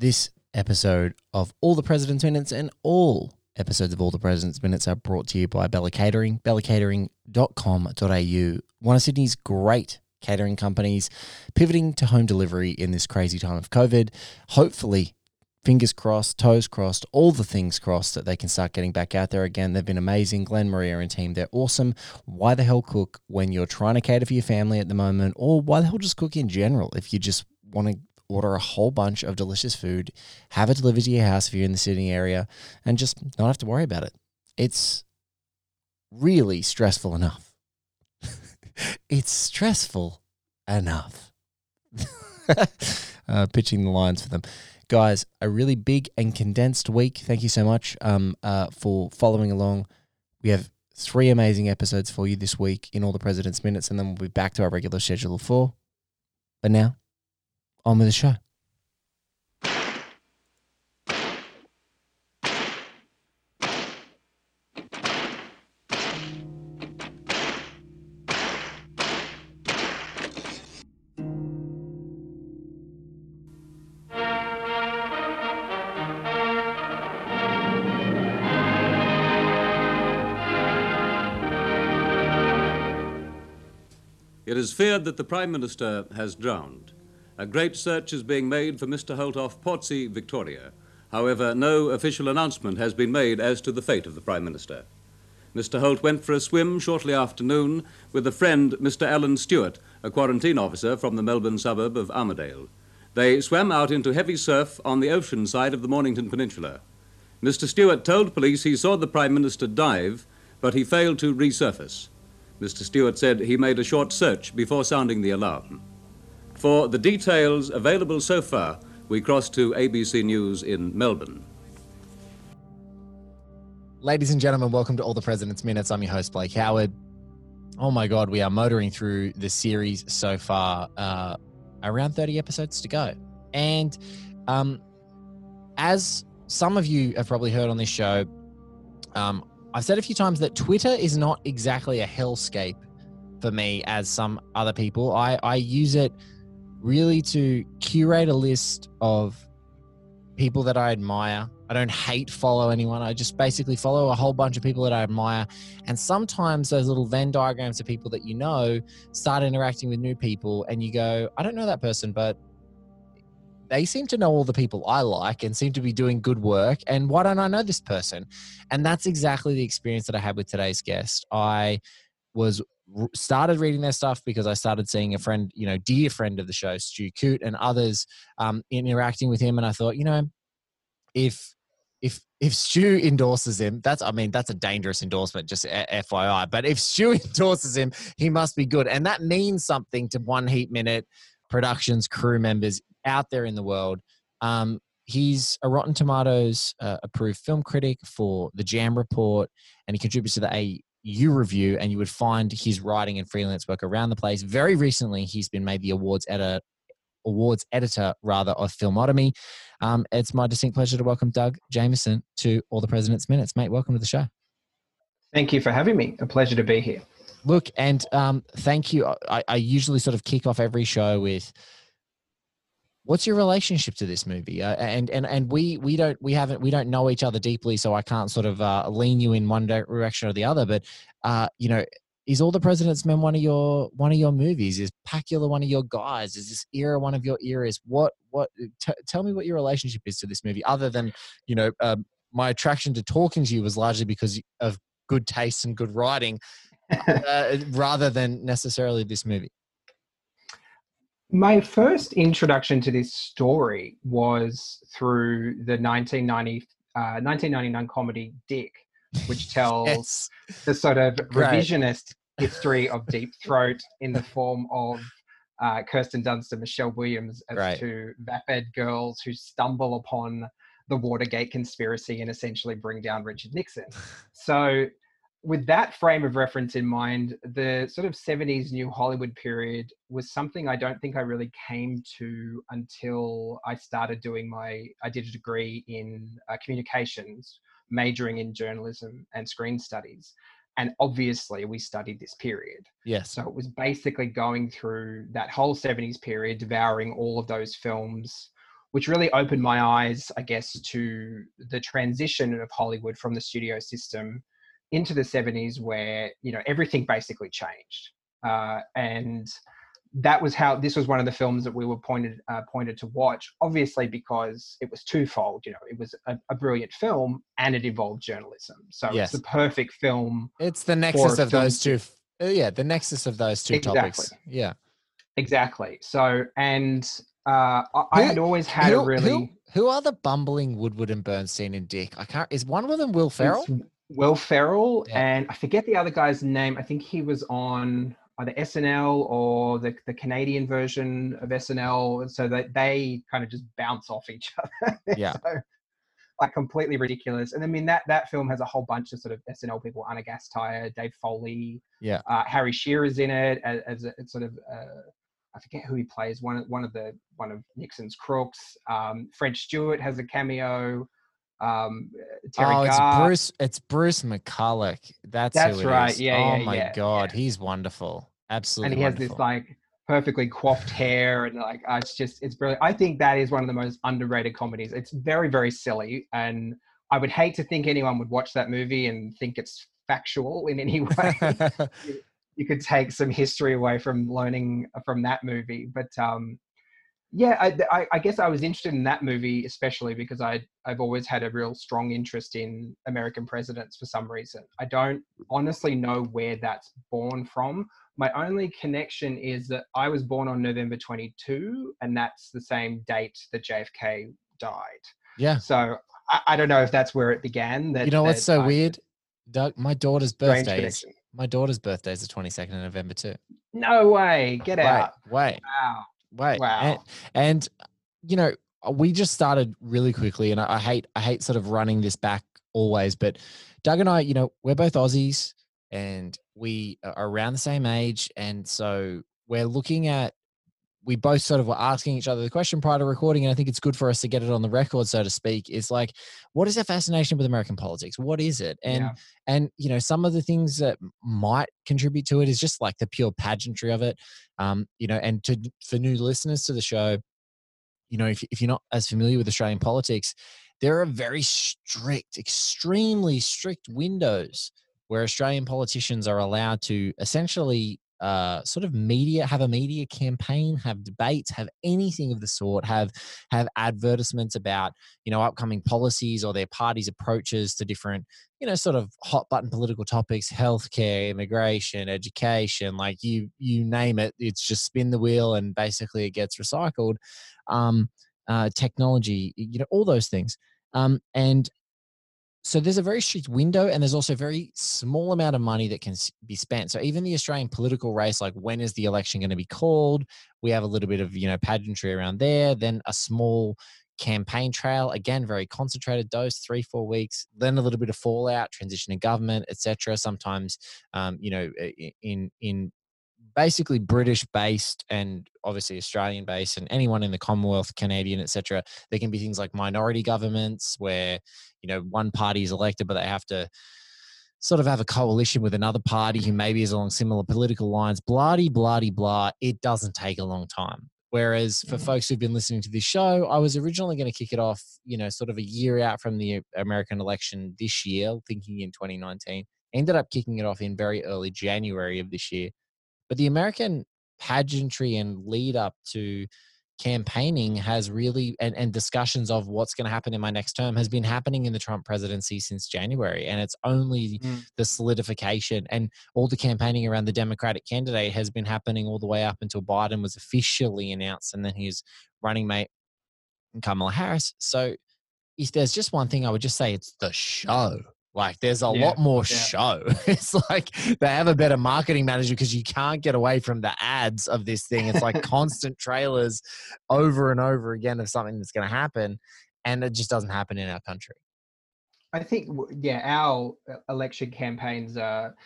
This episode of All the President's Minutes and all episodes of All the President's Minutes are brought to you by Bella Catering, bellacatering.com.au, one of Sydney's great catering companies, pivoting to home delivery in this crazy time of COVID. Hopefully, fingers crossed, toes crossed, all the things crossed that they can start getting back out there again. They've been amazing. Glenn, Maria, and team, they're awesome. Why the hell cook when you're trying to cater for your family at the moment? Or why the hell just cook in general if you just want to order a whole bunch of delicious food, have it delivered to your house if you're in the Sydney area, and just not have to worry about it. It's really stressful enough. it's stressful enough. uh, pitching the lines for them. Guys, a really big and condensed week. Thank you so much um, uh, for following along. We have three amazing episodes for you this week in all the President's Minutes, and then we'll be back to our regular schedule of four. But now, on with the show. It is feared that the Prime Minister has drowned. A great search is being made for Mr. Holt off Portsea, Victoria. However, no official announcement has been made as to the fate of the Prime Minister. Mr. Holt went for a swim shortly after noon with a friend, Mr. Alan Stewart, a quarantine officer from the Melbourne suburb of Armadale. They swam out into heavy surf on the ocean side of the Mornington Peninsula. Mr. Stewart told police he saw the Prime Minister dive, but he failed to resurface. Mr. Stewart said he made a short search before sounding the alarm. For the details available so far, we cross to ABC News in Melbourne. Ladies and gentlemen, welcome to All the President's Minutes. I'm your host, Blake Howard. Oh my God, we are motoring through the series so far. Uh, around 30 episodes to go. And um, as some of you have probably heard on this show, um, I've said a few times that Twitter is not exactly a hellscape for me as some other people. I, I use it really to curate a list of people that I admire. I don't hate follow anyone. I just basically follow a whole bunch of people that I admire. And sometimes those little Venn diagrams of people that you know start interacting with new people, and you go, I don't know that person, but they seem to know all the people I like and seem to be doing good work. And why don't I know this person? And that's exactly the experience that I had with today's guest. I was started reading their stuff because I started seeing a friend, you know, dear friend of the show, Stu Coote, and others um, interacting with him. And I thought, you know, if if if Stu endorses him, that's I mean that's a dangerous endorsement, just FYI. But if Stu endorses him, he must be good, and that means something to One Heat Minute Productions crew members out there in the world. Um, he's a Rotten Tomatoes uh, approved film critic for the Jam Report, and he contributes to the AU Review. And you would find his writing and freelance work around the place. Very recently, he's been made the awards editor, awards editor rather of Filmotomy. Um, it's my distinct pleasure to welcome Doug Jamieson to All the President's Minutes, mate. Welcome to the show. Thank you for having me. A pleasure to be here. Look, and um, thank you. I, I usually sort of kick off every show with what's your relationship to this movie? Uh, and and and we we don't we haven't we don't know each other deeply so i can't sort of uh, lean you in one direction or the other but uh, you know is all the president's men one of your one of your movies? Is Pakula one of your guys? Is this era one of your eras? What what t- tell me what your relationship is to this movie other than you know um, my attraction to talking to you was largely because of good taste and good writing uh, rather than necessarily this movie my first introduction to this story was through the 1990, uh, 1999 comedy Dick, which tells yes. the sort of revisionist history of Deep Throat in the form of uh, Kirsten Dunst and Michelle Williams as right. two vapid girls who stumble upon the Watergate conspiracy and essentially bring down Richard Nixon. So with that frame of reference in mind, the sort of 70s New Hollywood period was something I don't think I really came to until I started doing my, I did a degree in uh, communications, majoring in journalism and screen studies. And obviously, we studied this period. Yes. So it was basically going through that whole 70s period, devouring all of those films, which really opened my eyes, I guess, to the transition of Hollywood from the studio system into the 70s, where you know everything basically changed, uh, and that was how this was one of the films that we were pointed uh, pointed to watch. Obviously, because it was twofold. You know, it was a, a brilliant film and it involved journalism, so yes. it's the perfect film. It's the nexus of those two. Uh, yeah, the nexus of those two exactly. topics. Yeah, exactly. So, and uh, I, I had always had who, a really. Who, who, are the bumbling Woodward and Bernstein and Dick? I can't. Is one of them Will Ferrell? Will Ferrell, yeah. and I forget the other guy's name. I think he was on either SNL or the, the Canadian version of SNL, so that they kind of just bounce off each other. Yeah. so, like completely ridiculous. And I mean that that film has a whole bunch of sort of SNL people: Ana Gasteyer, Dave Foley, yeah, uh, Harry Shearer's in it as, as a, sort of uh, I forget who he plays. One of one of the one of Nixon's crooks. Um, French Stewart has a cameo. Um, Terry oh, it's Bruce. It's Bruce McCulloch. That's that's right. Is. Yeah. Oh yeah, my yeah, god, yeah. he's wonderful. Absolutely. And he wonderful. has this like perfectly coiffed hair and like uh, it's just it's brilliant. I think that is one of the most underrated comedies. It's very very silly, and I would hate to think anyone would watch that movie and think it's factual in any way. you could take some history away from learning from that movie. But um, yeah, I, I, I, guess I was interested in that movie especially because I I've always had a real strong interest in American presidents for some reason. I don't honestly know where that's born from. My only connection is that I was born on November 22, and that's the same date that JFK died. Yeah. So I, I don't know if that's where it began. That you know what's so I, weird, Doug? My daughter's birthday is my daughter's birthday is the 22nd of November too. No way. Get out. Wait. Wow. Wait. Wow. And, and, you know, uh, we just started really quickly and I, I hate I hate sort of running this back always, but Doug and I, you know, we're both Aussies and we are around the same age and so we're looking at we both sort of were asking each other the question prior to recording, and I think it's good for us to get it on the record, so to speak. Is like, what is our fascination with American politics? What is it? And yeah. and you know, some of the things that might contribute to it is just like the pure pageantry of it. Um, you know, and to for new listeners to the show, you know, if if you're not as familiar with Australian politics, there are very strict, extremely strict windows where Australian politicians are allowed to essentially uh, sort of media have a media campaign have debates have anything of the sort have have advertisements about you know upcoming policies or their party's approaches to different you know sort of hot button political topics healthcare immigration education like you you name it it's just spin the wheel and basically it gets recycled. Um, uh, technology you know all those things. Um, and so there's a very strict window and there's also a very small amount of money that can be spent. So even the australian political race like when is the election going to be called? We have a little bit of you know pageantry around there then a small campaign trail again very concentrated dose three four weeks then a little bit of fallout transition in government etc sometimes um, you know in in basically British based and obviously Australian based and anyone in the Commonwealth, Canadian, etc. There can be things like minority governments where, you know, one party is elected, but they have to sort of have a coalition with another party who maybe is along similar political lines, bloody, bloody, blah. It doesn't take a long time. Whereas for mm-hmm. folks who've been listening to this show, I was originally going to kick it off, you know, sort of a year out from the American election this year, thinking in 2019. Ended up kicking it off in very early January of this year but the American pageantry and lead up to campaigning has really and, and discussions of what's going to happen in my next term has been happening in the Trump presidency since January. And it's only mm. the solidification and all the campaigning around the Democratic candidate has been happening all the way up until Biden was officially announced and then his running mate Kamala Harris. So if there's just one thing I would just say it's the show. Like there's a yeah, lot more yeah. show. It's like they have a better marketing manager because you can't get away from the ads of this thing. It's like constant trailers over and over again of something that's going to happen. And it just doesn't happen in our country. I think, yeah, our uh, election campaigns are,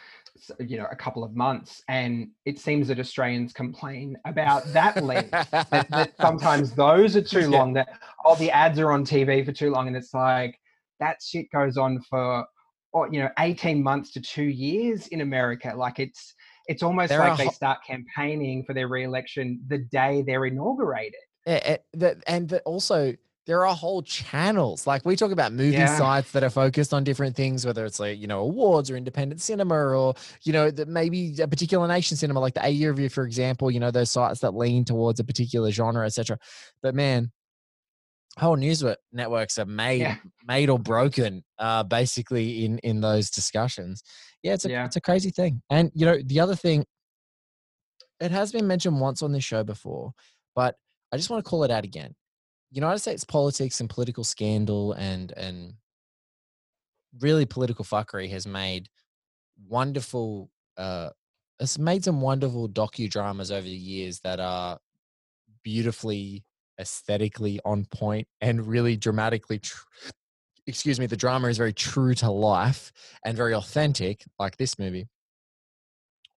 you know, a couple of months. And it seems that Australians complain about that length, that, that, sometimes those are too long, that, oh, the ads are on TV for too long. And it's like, that shit goes on for or you know 18 months to two years in america like it's it's almost like they start campaigning for their re-election the day they're inaugurated eh, eh, and, and also there are whole channels. Like we talk about movie yeah. sites that are focused on different things, whether it's like, you know, awards or independent cinema or, you know, that maybe a particular nation cinema, like the AU review, for example, you know, those sites that lean towards a particular genre, etc. But man, whole news networks are made yeah. made or broken uh basically in in those discussions. Yeah, it's a yeah. it's a crazy thing. And you know, the other thing, it has been mentioned once on this show before, but I just want to call it out again United States politics and political scandal and and really political fuckery has made wonderful uh it's made some wonderful docudramas over the years that are beautifully aesthetically on point and really dramatically tr- excuse me the drama is very true to life and very authentic like this movie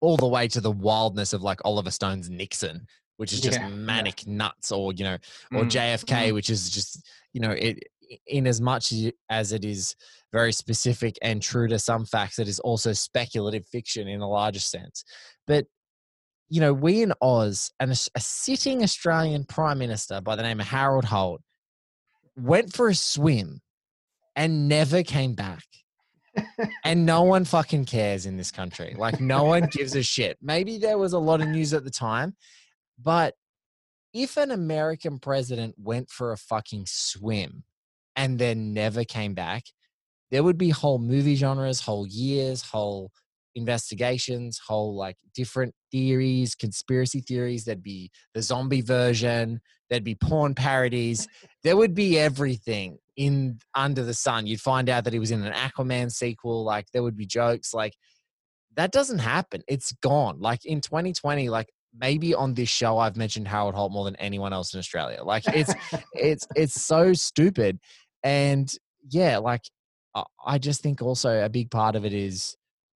all the way to the wildness of like Oliver Stone's Nixon which is just yeah, manic nuts, or you know, or mm. JFK, mm. which is just you know, it in as much as it is very specific and true to some facts, it is also speculative fiction in a larger sense. But you know, we in Oz and a, a sitting Australian Prime Minister by the name of Harold Holt went for a swim and never came back. and no one fucking cares in this country. Like no one gives a shit. Maybe there was a lot of news at the time, but if an American president went for a fucking swim and then never came back, there would be whole movie genres, whole years, whole investigations, whole like different theories, conspiracy theories. There'd be the zombie version, there'd be porn parodies, there would be everything in under the sun. You'd find out that he was in an Aquaman sequel, like there would be jokes like that doesn't happen. It's gone. Like in 2020, like maybe on this show I've mentioned Harold Holt more than anyone else in Australia. Like it's it's it's so stupid. And yeah, like I just think also a big part of it is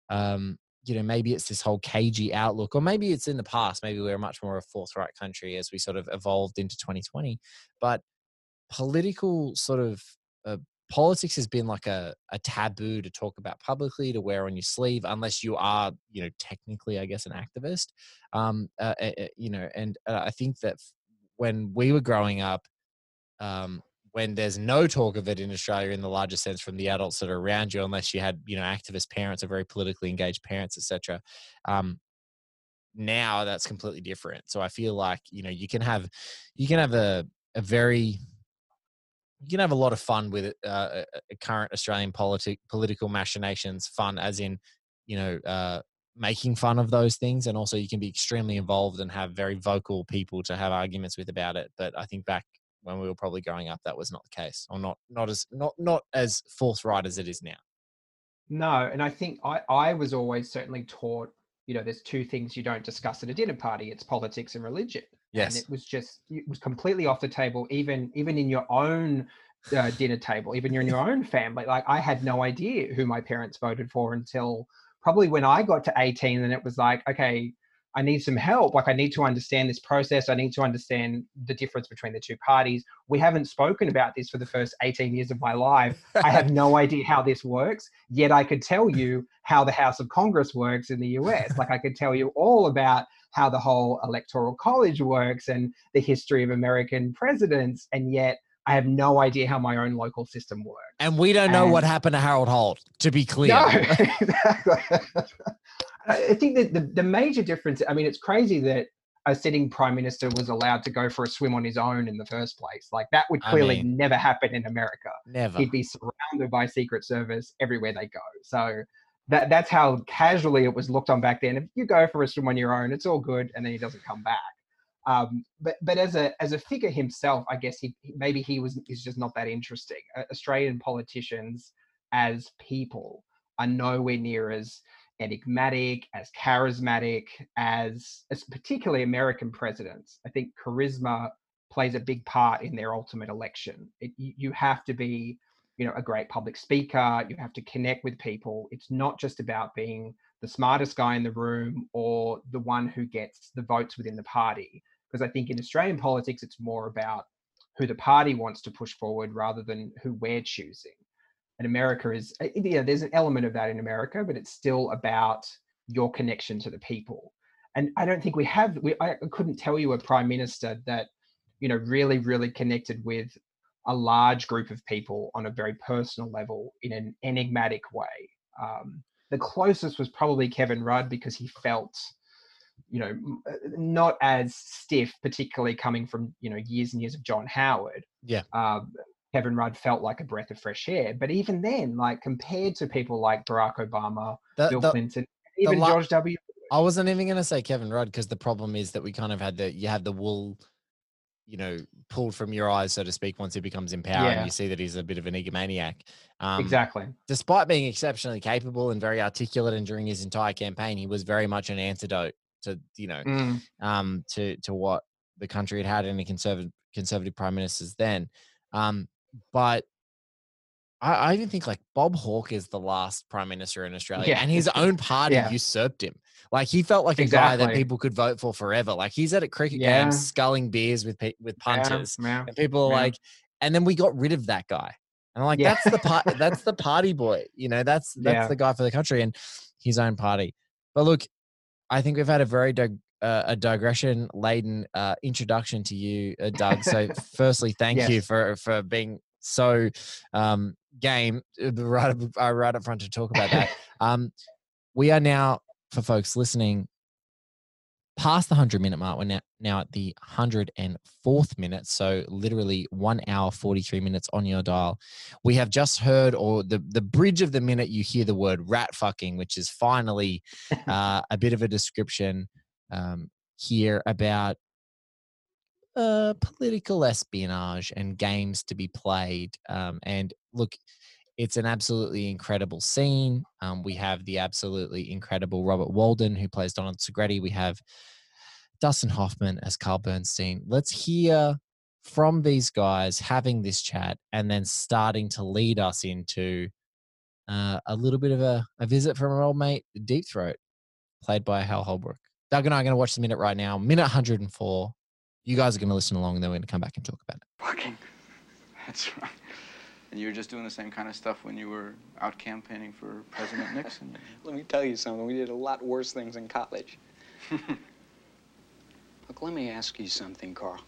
um, you know, maybe it's this whole cagey outlook, or maybe it's in the past. Maybe we're much more a forthright country as we sort of evolved into 2020. But political sort of uh, politics has been like a, a taboo to talk about publicly to wear on your sleeve unless you are you know technically i guess an activist um uh, uh, you know and uh, i think that when we were growing up um when there's no talk of it in australia in the larger sense from the adults that are around you unless you had you know activist parents or very politically engaged parents etc um now that's completely different so i feel like you know you can have you can have a a very you can have a lot of fun with uh, uh, uh, current Australian politic political machinations. Fun, as in, you know, uh, making fun of those things, and also you can be extremely involved and have very vocal people to have arguments with about it. But I think back when we were probably growing up, that was not the case, or not not as not not as forthright as it is now. No, and I think I I was always certainly taught. You know, there's two things you don't discuss at a dinner party: it's politics and religion. Yes. And it was just it was completely off the table, even even in your own uh, dinner table, even you're in your own family. Like I had no idea who my parents voted for until probably when I got to 18 and it was like, okay, I need some help. Like I need to understand this process. I need to understand the difference between the two parties. We haven't spoken about this for the first 18 years of my life. I have no idea how this works. Yet I could tell you how the House of Congress works in the US. Like I could tell you all about how the whole electoral college works and the history of American presidents. And yet I have no idea how my own local system works. And we don't know and, what happened to Harold Holt, to be clear. No, exactly. I think that the, the major difference, I mean, it's crazy that a sitting prime minister was allowed to go for a swim on his own in the first place. Like that would clearly I mean, never happen in America. Never. He'd be surrounded by Secret Service everywhere they go. So that that's how casually it was looked on back then. If you go for a swim on your own, it's all good, and then he doesn't come back. Um, but but as a as a figure himself, I guess he maybe he was is just not that interesting. Uh, Australian politicians as people are nowhere near as enigmatic, as charismatic as, as particularly American presidents. I think charisma plays a big part in their ultimate election. It, you, you have to be, you know, a great public speaker. You have to connect with people. It's not just about being the smartest guy in the room or the one who gets the votes within the party. Because I think in Australian politics, it's more about who the party wants to push forward rather than who we're choosing and America is uh, yeah, there's an element of that in America, but it's still about your connection to the people. And I don't think we have. We I couldn't tell you a prime minister that you know, really, really connected with a large group of people on a very personal level in an enigmatic way. Um, the closest was probably Kevin Rudd because he felt, you know, uh, not as stiff, particularly coming from you know years and years of John Howard. Yeah. Um, Kevin Rudd felt like a breath of fresh air. But even then, like compared to people like Barack Obama, the, Bill the, Clinton, even George W. I wasn't even going to say Kevin Rudd because the problem is that we kind of had the you have the wool, you know, pulled from your eyes, so to speak, once he becomes in power, yeah. and you see that he's a bit of an egomaniac. Um, exactly. Despite being exceptionally capable and very articulate, and during his entire campaign, he was very much an antidote to you know, mm. um, to to what the country had had in a conservative conservative prime ministers then. Um, but I, I, even think like Bob Hawke is the last prime minister in Australia, yeah. and his own party yeah. usurped him. Like he felt like a guy that people could vote for forever. Like he's at a cricket yeah. game sculling beers with with punters, and people are like, and then we got rid of that guy. And I'm like, that's the part. that's the party boy. You know, that's that's the guy for the country and his own party. But look, I think we've had a very dig- uh, a digression laden uh, introduction to you, uh, Doug. So, firstly, thank yes. you for for being so um, game uh, right up, uh, right up front to talk about that. um, we are now, for folks listening, past the 100 minute mark. We're now, now at the 104th minute. So, literally one hour, 43 minutes on your dial. We have just heard, or the, the bridge of the minute, you hear the word rat fucking, which is finally uh, a bit of a description um, here about uh, political espionage and games to be played. Um, and look, it's an absolutely incredible scene. Um, we have the absolutely incredible Robert Walden who plays Donald Segretti. We have Dustin Hoffman as Carl Bernstein. Let's hear from these guys having this chat and then starting to lead us into uh, a little bit of a, a visit from our old mate, Deep Throat, played by Hal Holbrook. Doug and I are going to watch the minute right now, minute 104. You guys are going to listen along and then we're going to come back and talk about it. Fucking. That's right. And you were just doing the same kind of stuff when you were out campaigning for President Nixon? let me tell you something. We did a lot worse things in college. Look, let me ask you something, Carl.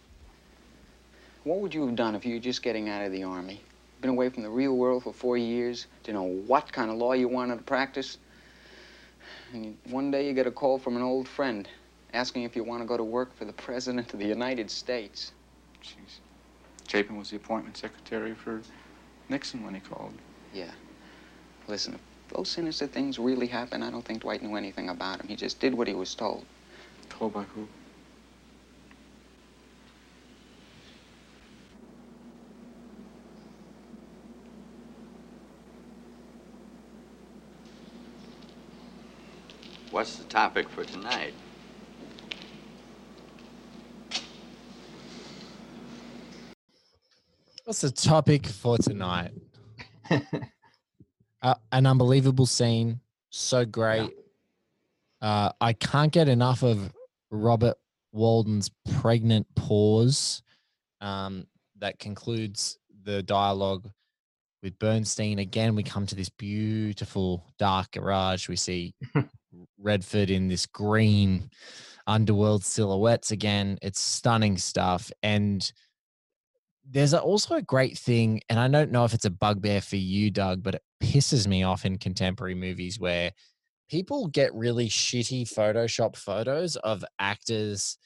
What would you have done if you were just getting out of the Army? Been away from the real world for four years, to know what kind of law you wanted to practice? And one day you get a call from an old friend asking if you want to go to work for the President of the United States. Jeez. Chapin was the appointment secretary for Nixon when he called. Yeah. Listen, if those sinister things really happened, I don't think Dwight knew anything about them. He just did what he was told. Told by who? What's the topic for tonight? What's the topic for tonight? uh, an unbelievable scene, so great. Uh, I can't get enough of Robert Walden's pregnant pause um, that concludes the dialogue with Bernstein. Again, we come to this beautiful dark garage. We see Redford in this green underworld silhouettes again. It's stunning stuff. And there's also a great thing, and I don't know if it's a bugbear for you, Doug, but it pisses me off in contemporary movies where people get really shitty Photoshop photos of actors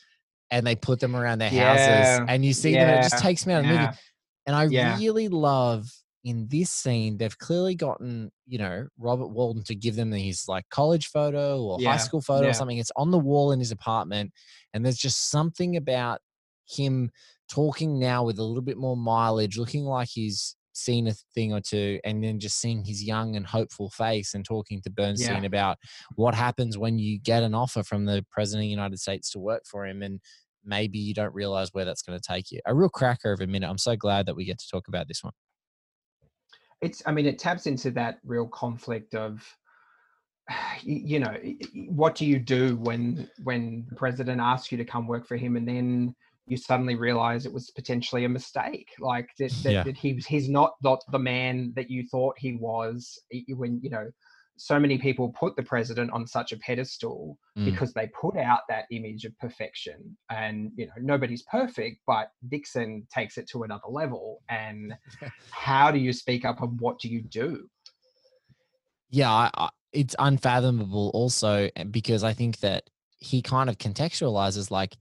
and they put them around their yeah. houses and you see yeah. them, it just takes me out of the movie. And I really love in this scene, they've clearly gotten, you know, Robert Walden to give them his like college photo or yeah. high school photo yeah. or something. It's on the wall in his apartment. And there's just something about him talking now with a little bit more mileage, looking like he's seen a thing or two, and then just seeing his young and hopeful face and talking to Bernstein yeah. about what happens when you get an offer from the president of the United States to work for him. And maybe you don't realize where that's going to take you. A real cracker of a minute. I'm so glad that we get to talk about this one it's i mean it taps into that real conflict of you know what do you do when when the president asks you to come work for him and then you suddenly realize it was potentially a mistake like that, that, yeah. that he, he's not not the man that you thought he was when you know so many people put the president on such a pedestal mm. because they put out that image of perfection. And you know nobody's perfect but nixon takes it to another level. And how do you speak up and what do you do? Yeah I, I, it's unfathomable also eh, because i think that he kind of contextualizes like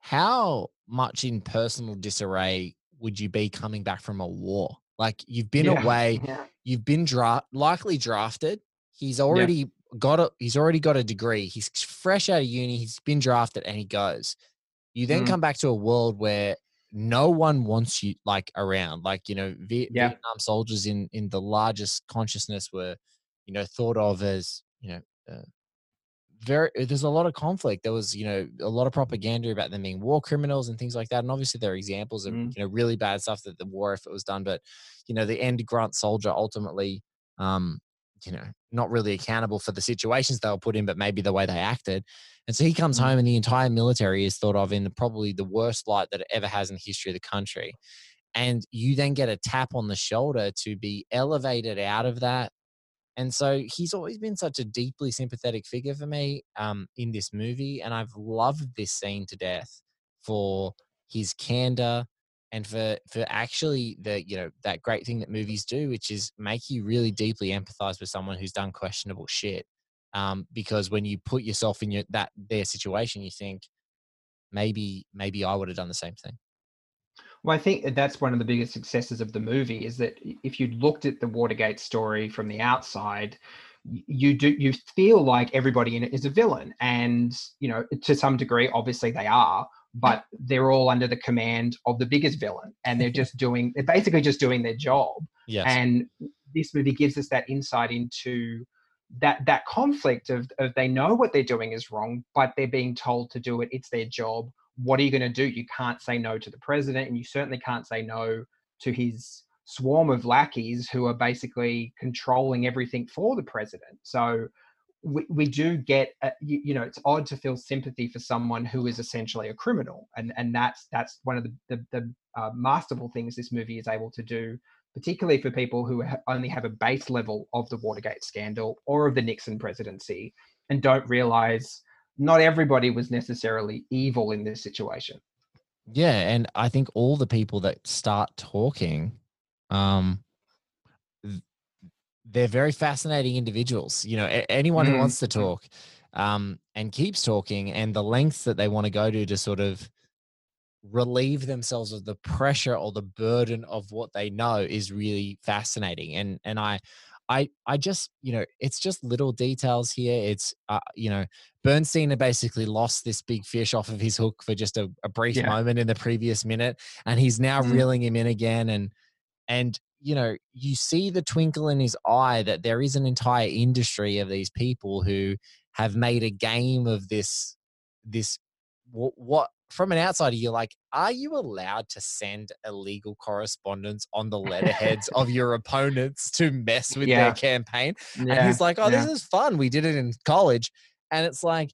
how much in personal disarray would you be coming back from a war like you've been yeah. away, yeah. you've been draft likely drafted. He's already yeah. got a he's already got a degree. He's fresh out of uni. He's been drafted and he goes. You then mm. come back to a world where no one wants you like around. Like you know, v- Vietnam soldiers in in the largest consciousness were, you know, thought of as you know. Uh, very there's a lot of conflict there was you know a lot of propaganda about them being war criminals and things like that and obviously there are examples of mm. you know really bad stuff that the war if it was done but you know the end grunt soldier ultimately um you know not really accountable for the situations they were put in but maybe the way they acted and so he comes mm. home and the entire military is thought of in the, probably the worst light that it ever has in the history of the country and you then get a tap on the shoulder to be elevated out of that and so he's always been such a deeply sympathetic figure for me um, in this movie. And I've loved this scene to death for his candor and for for actually the you know that great thing that movies do which is make you really deeply empathize with someone who's done questionable shit um, because when you put yourself in your that their situation you think maybe maybe i would have done the same thing well, I think that's one of the biggest successes of the movie is that if you looked at the Watergate story from the outside, you do you feel like everybody in it is a villain, and you know to some degree, obviously they are, but they're all under the command of the biggest villain, and they're just doing they're basically just doing their job. Yes. And this movie gives us that insight into that that conflict of, of they know what they're doing is wrong, but they're being told to do it. It's their job what are you going to do? You can't say no to the president, and you certainly can't say no to his swarm of lackeys who are basically controlling everything for the president. So we, we do get, a, you, you, know, it's odd to feel sympathy for someone who is essentially a criminal, and and that's that's one of the the, the uh, masterful things this movie is able to do, particularly for people who only have a base level of the Watergate scandal or of the Nixon presidency and don't realize not everybody was necessarily evil in this situation. Yeah, and I think all the people that start talking, um, they're very fascinating individuals. You know, anyone mm. who wants to talk, um, and keeps talking, and the lengths that they want to go to to sort of relieve themselves of the pressure or the burden of what they know is really fascinating. And and I I I just you know it's just little details here. It's uh, you know Bernstein had basically lost this big fish off of his hook for just a, a brief yeah. moment in the previous minute, and he's now mm. reeling him in again. And and you know you see the twinkle in his eye that there is an entire industry of these people who have made a game of this this what from an outsider, you're like, are you allowed to send illegal correspondence on the letterheads of your opponents to mess with yeah. their campaign? Yeah. And he's like, oh, yeah. this is fun. We did it in college. And it's like,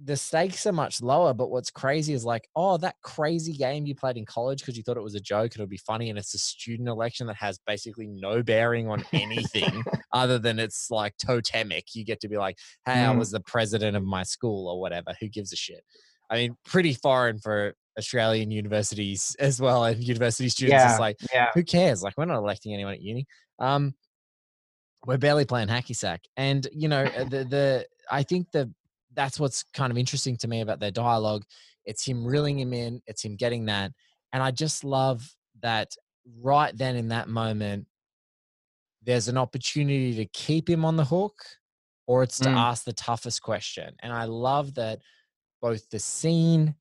the stakes are much lower. But what's crazy is like, oh, that crazy game you played in college because you thought it was a joke, it'll be funny. And it's a student election that has basically no bearing on anything other than it's like totemic. You get to be like, hey, mm. I was the president of my school or whatever. Who gives a shit? I mean, pretty foreign for Australian universities as well and university students. Yeah, it's like, yeah. who cares? Like, we're not electing anyone at uni. Um, we're barely playing hacky sack, and you know, uh, the the I think the that's what's kind of interesting to me about their dialogue. It's him reeling him in. It's him getting that, and I just love that right then in that moment, there's an opportunity to keep him on the hook, or it's to mm. ask the toughest question. And I love that both the scene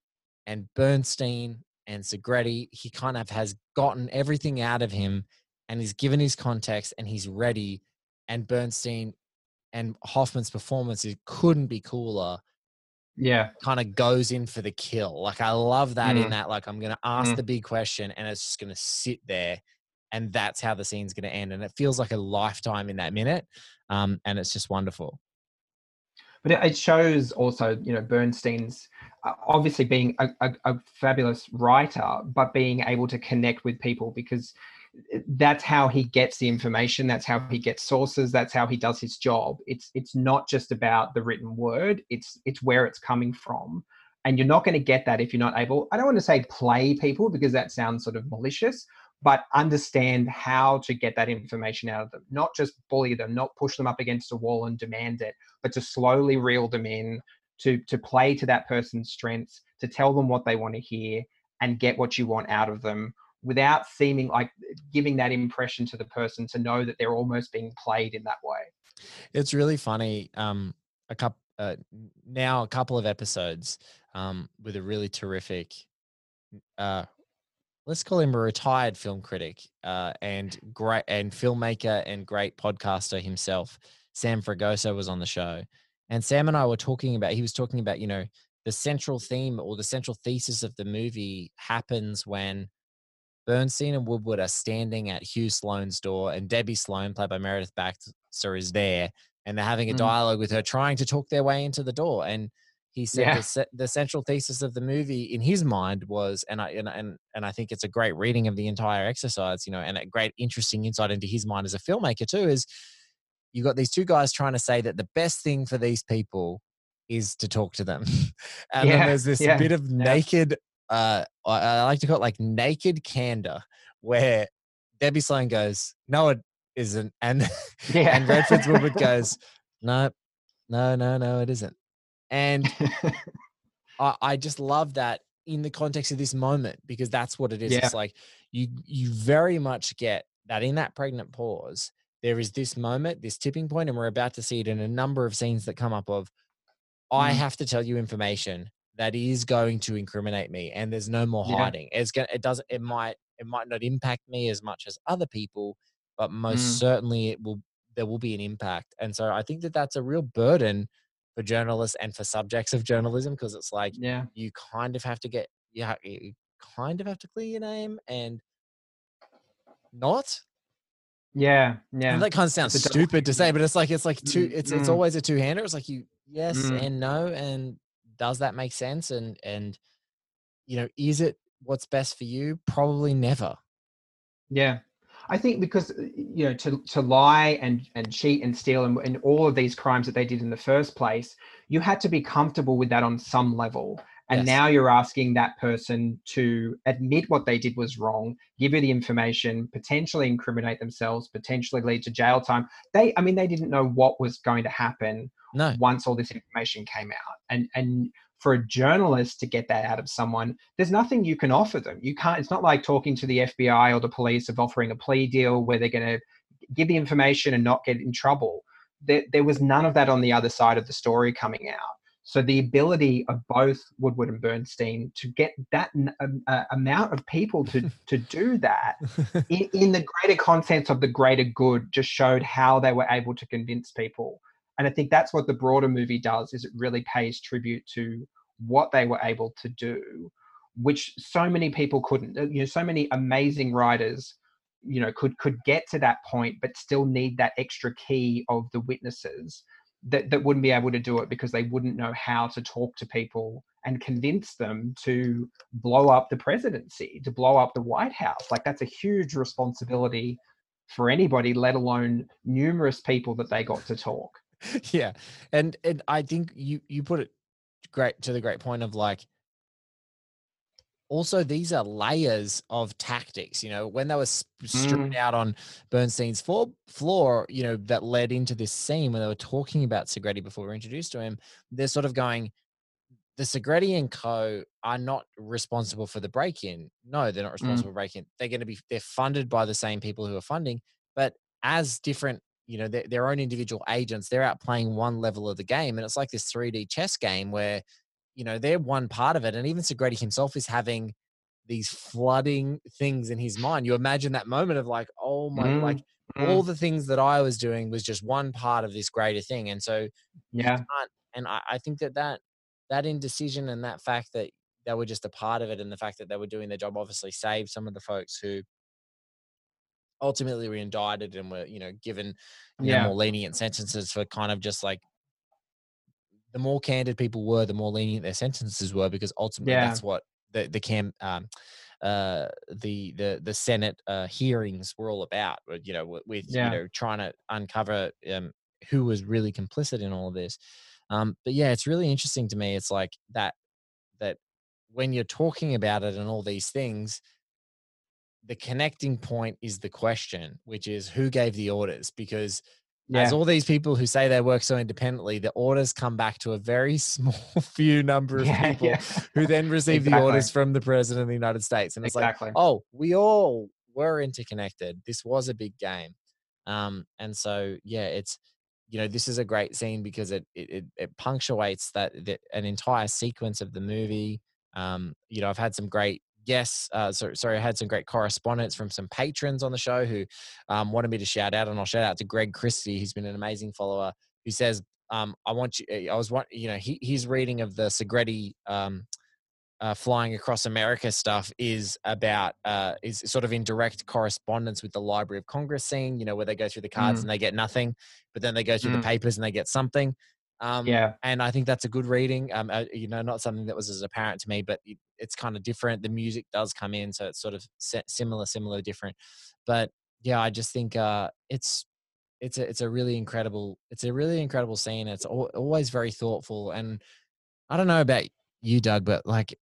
and Bernstein and Segretti, he kind of has gotten everything out of him and he's given his context and he's ready. And Bernstein and Hoffman's performance it couldn't be cooler. Yeah. Kind of goes in for the kill. Like I love that mm. in that. Like I'm gonna ask mm. the big question and it's just gonna sit there. And that's how the scene's gonna end. And it feels like a lifetime in that minute. Um, and it's just wonderful but it shows also you know bernstein's uh, obviously being a, a, a, fabulous writer but being able to connect with people because that's how he gets the information that's how he gets sources that's how he does his job. It's it's not just about the written word it's it's where it's coming from. And you're not going to get that if you're not able i don't want to say play people because that sounds sort of malicious but understand how to get that information out of them not just bully them not push them up against a wall and demand it but to slowly reel them in to to play to that person's strengths to tell them what they want to hear and get what you want out of them without seeming like giving that impression to the person to know that they're almost being played in that way. It's really funny. Um, a couple uh, now a couple of episodes um, with a really terrific. Uh, let's call him a retired film critic uh, and great and filmmaker and great podcaster himself. Sam Fragoso was on the show, and Sam and I were talking about. He was talking about you know the central theme or the central thesis of the movie happens when Bernstein and Woodward are standing at Hugh Sloan's door, and Debbie Sloan, played by Meredith Baxter, is there, and they're having a mm. dialogue with her, trying to talk their way into the door. And he said yeah. the, the, central thesis of the movie in his mind was, and I and, and and I think it's a great reading of the entire exercise, you know, and a great interesting insight into his mind as a filmmaker too. Is you got these two guys trying to say that the best thing for these people is to talk to them. and yeah, then there's this yeah, bit of naked, uh, I, I, like to call it like naked candor, where Debbie Sloan goes, "No, it isn't," and and Redford's Woodward goes, "No, no, no, no, it isn't." And I, I just love that in the context of this moment because that's what it is. It's like you you very much get that in that pregnant pause. There is this moment, this tipping point, and we're about to see it in a number of scenes that come up of I mm. have to tell you information that is going to incriminate me and there's no more hiding. Yeah. It's gonna it doesn't it might it might not impact me as much as other people, but most mm. certainly it will there will be an impact. And so I think that that's a real burden for journalists and for subjects of journalism because it's like yeah. you kind of have to get yeah you kind of have to clear your name and not yeah yeah and that kind of sounds stupid to say but it's like it's like two it's mm. it's always a two-hander it's like you yes mm. and no and does that make sense and and you know is it what's best for you probably never yeah i think because uh, you know to to lie and and cheat and steal and, and all of these crimes that they did in the first place you had to be comfortable with that on some level and yes. now you're asking that person to admit what they did was wrong, give you the information, potentially incriminate themselves, potentially lead to jail time. They, I mean, they didn't know what was going to happen no. once all this information came out. And and for a journalist to get that out of someone, there's nothing you can offer them. You can't. It's not like talking to the FBI or the police of offering a plea deal where they're going to give the information and not get in trouble. There, there was none of that on the other side of the story coming out. So the ability of both Woodward and Bernstein to get that um, uh, amount of people to to do that in, in, the greater context of the greater good just showed how they were able to convince people. And I think that's what the broader movie does is it really pays tribute to what they were able to do, which so many people couldn't. Uh, you know, so many amazing writers, you know, could could get to that point, but still need that extra key of the witnesses that, that wouldn't be able to do it because they wouldn't know how to talk to people and convince them to blow up the presidency, to blow up the White House. Like that's a huge responsibility for anybody, let alone numerous people that they got to talk. Yeah. And and I think you you put it great to the great point of like also these are layers of tactics you know when they were strewn mm. out on bernstein's floor, floor you know that led into this scene when they were talking about segretti before we were introduced to him they're sort of going the segretti and co are not responsible for the break-in no they're not mm. responsible mm. for break-in they're going to be they're funded by the same people who are funding but as different you know their, their own individual agents they're out playing one level of the game and it's like this 3d chess game where you know, they're one part of it. And even Segretti himself is having these flooding things in his mind. You imagine that moment of like, oh my, mm, like mm. all the things that I was doing was just one part of this greater thing. And so, yeah. And I, I think that that, that indecision and that fact that they were just a part of it and the fact that they were doing their job obviously saved some of the folks who ultimately were indicted and were, you know, given you yeah. know, more lenient sentences for kind of just like the more candid people were, the more lenient their sentences were, because ultimately yeah. that's what the the cam um, uh, the the the Senate uh, hearings were all about. You know, with yeah. you know trying to uncover um, who was really complicit in all of this. Um, but yeah, it's really interesting to me. It's like that that when you're talking about it and all these things, the connecting point is the question, which is who gave the orders? Because yeah. as all these people who say they work so independently, the orders come back to a very small few number of yeah, people yeah. who then receive exactly. the orders from the president of the United States. And it's exactly. like, oh, we all were interconnected. This was a big game. Um, and so, yeah, it's, you know, this is a great scene because it, it, it punctuates that, that an entire sequence of the movie. Um, you know, I've had some great yes, uh, sorry, sorry, I had some great correspondence from some patrons on the show who um, wanted me to shout out, and I'll shout out to Greg Christie, who's been an amazing follower, who says, um, "I want you." Eh, I was want you know, he, his reading of the Segretti. Um, uh, flying across America stuff is about uh, is sort of in direct correspondence with the Library of Congress scene. You know, where they go through the cards mm. and they get nothing, but then they go through mm. the papers and they get something. Um, yeah, and I think that's a good reading. Um, uh, you know, not something that was as apparent to me, but it, it's kind of different. The music does come in, so it's sort of similar, similar, different. But yeah, I just think uh, it's it's a it's a really incredible it's a really incredible scene. It's al- always very thoughtful, and I don't know about you, Doug, but like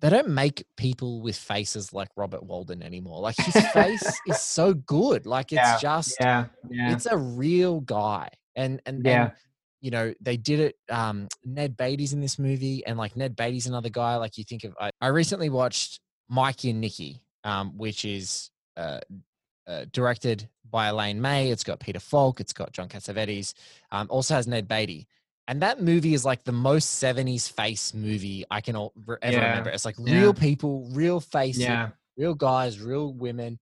they don't make people with faces like Robert Walden anymore. Like his face is so good. Like it's yeah, just yeah, yeah. it's a real guy. And and yeah. And you know they did it um ned beatty's in this movie and like ned beatty's another guy like you think of i, I recently watched mikey and nicky um which is uh, uh, directed by elaine may it's got peter falk it's got john cassavetes um also has ned beatty and that movie is like the most 70s face movie i can ever yeah. remember it's like yeah. real people real faces yeah. real guys real women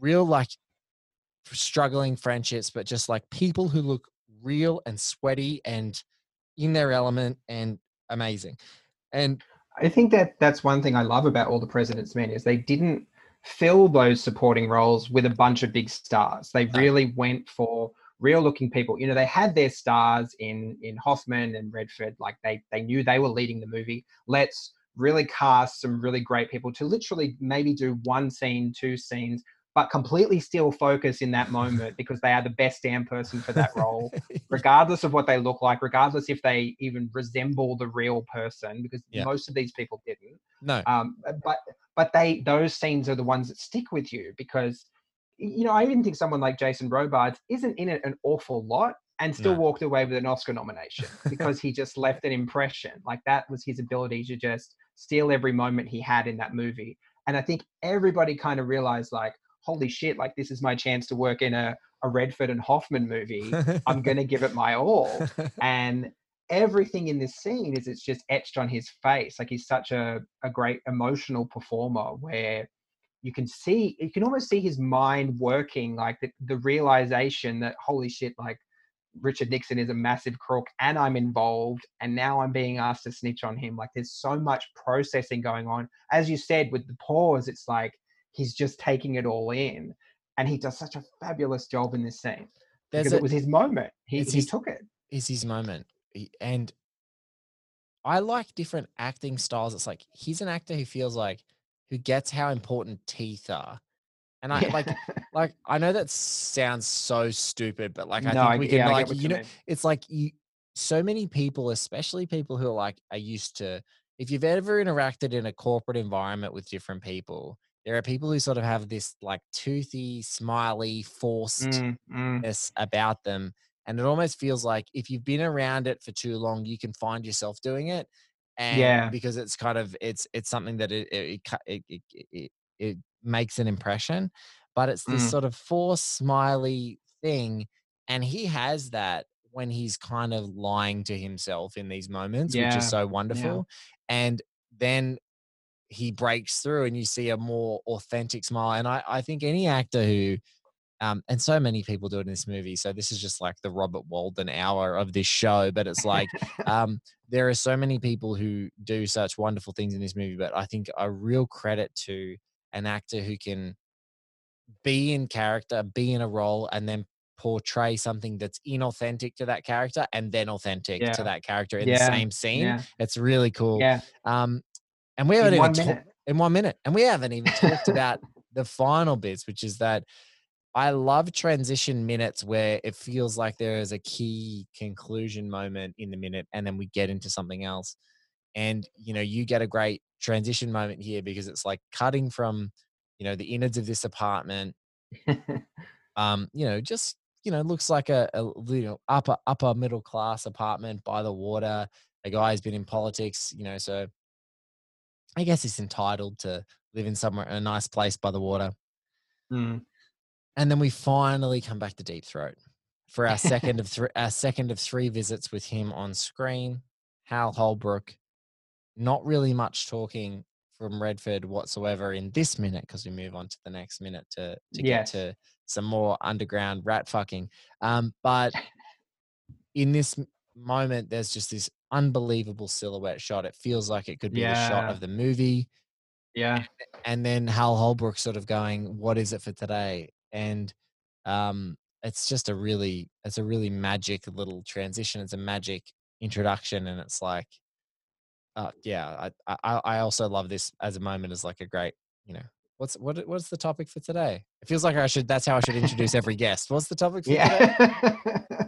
real like struggling friendships but just like people who look real and sweaty and in their element and amazing. And I think that that's one thing I love about all the President's Men is they didn't fill those supporting roles with a bunch of big stars. They really went for real looking people. You know, they had their stars in in Hoffman and Redford. Like they they knew they were leading the movie. Let's really cast some really great people to literally maybe do one scene, two scenes, but completely still focus in that moment because they are the best damn person for that role, regardless of what they look like, regardless if they even resemble the real person, because yeah. most of these people didn't. No. Um, but but they those scenes are the ones that stick with you because you know I even think someone like Jason Robards isn't in it an awful lot and still no. walked away with an Oscar nomination because he just left an impression. Like that was his ability to just steal every moment he had in that movie. And I think everybody kind of realized like, holy shit, like this is my chance to work in a, a Redford and Hoffman movie. I'm going to give it my all. And everything in this scene is it's just etched on his face. Like he's such a, a great emotional performer where you can see, you can almost see his mind working, like the, the realization that, holy shit, like Richard Nixon is a massive crook and I'm involved and now I'm being asked to snitch on him. Like there's so much processing going on. As you said, with the pause, it's like he's just taking it all in, and he does such a fabulous job in this scene There's because a, it was his moment. He, he his, took it. It's his moment, he, and I like different acting styles. It's like he's an actor who feels like who gets how important teeth are. And I yeah. like, like I know that sounds so stupid, but like I no, think we yeah, can like you know, mean. it's like you. So many people, especially people who are like are used to. If you've ever interacted in a corporate environment with different people, there are people who sort of have this like toothy, smiley, forcedness mm, mm. about them. And it almost feels like if you've been around it for too long, you can find yourself doing it. And yeah. because it's kind of it's it's something that it it it, it, it, it makes an impression, but it's this mm. sort of forced smiley thing. And he has that when he's kind of lying to himself in these moments, yeah. which is so wonderful. Yeah. And then he breaks through and you see a more authentic smile. And I, I think any actor who, um, and so many people do it in this movie. So this is just like the Robert Walden hour of this show. But it's like um, there are so many people who do such wonderful things in this movie. But I think a real credit to an actor who can be in character, be in a role, and then portray something that's inauthentic to that character and then authentic yeah. to that character in yeah. the same scene. Yeah. It's really cool. Yeah. Um, and we haven't even ta- in one minute. And we haven't even talked about the final bits, which is that I love transition minutes where it feels like there is a key conclusion moment in the minute and then we get into something else. And, you know, you get a great transition moment here because it's like cutting from, you know, the innards of this apartment. um, you know, just, you know, looks like a, a you know, upper upper middle class apartment by the water. A guy's been in politics, you know, so I guess he's entitled to live in somewhere a nice place by the water. Mm. And then we finally come back to Deep Throat for our second of three our second of three visits with him on screen. Hal Holbrook, not really much talking from Redford whatsoever in this minute because we move on to the next minute to to Yes. get to some more underground rat fucking. Um, but in this moment, there's just this unbelievable silhouette shot. It feels like it could be the shot of the movie Yeah. and then Hal Holbrook sort of going, "What is it for today?" And um, it's just a really, it's a really magic little transition. It's a magic introduction, and it's like, uh, yeah, I, I, I also love this as a moment as like a great, you know, what's what what's the topic for today? It feels like I should. That's how I should introduce every guest. What's the topic for today?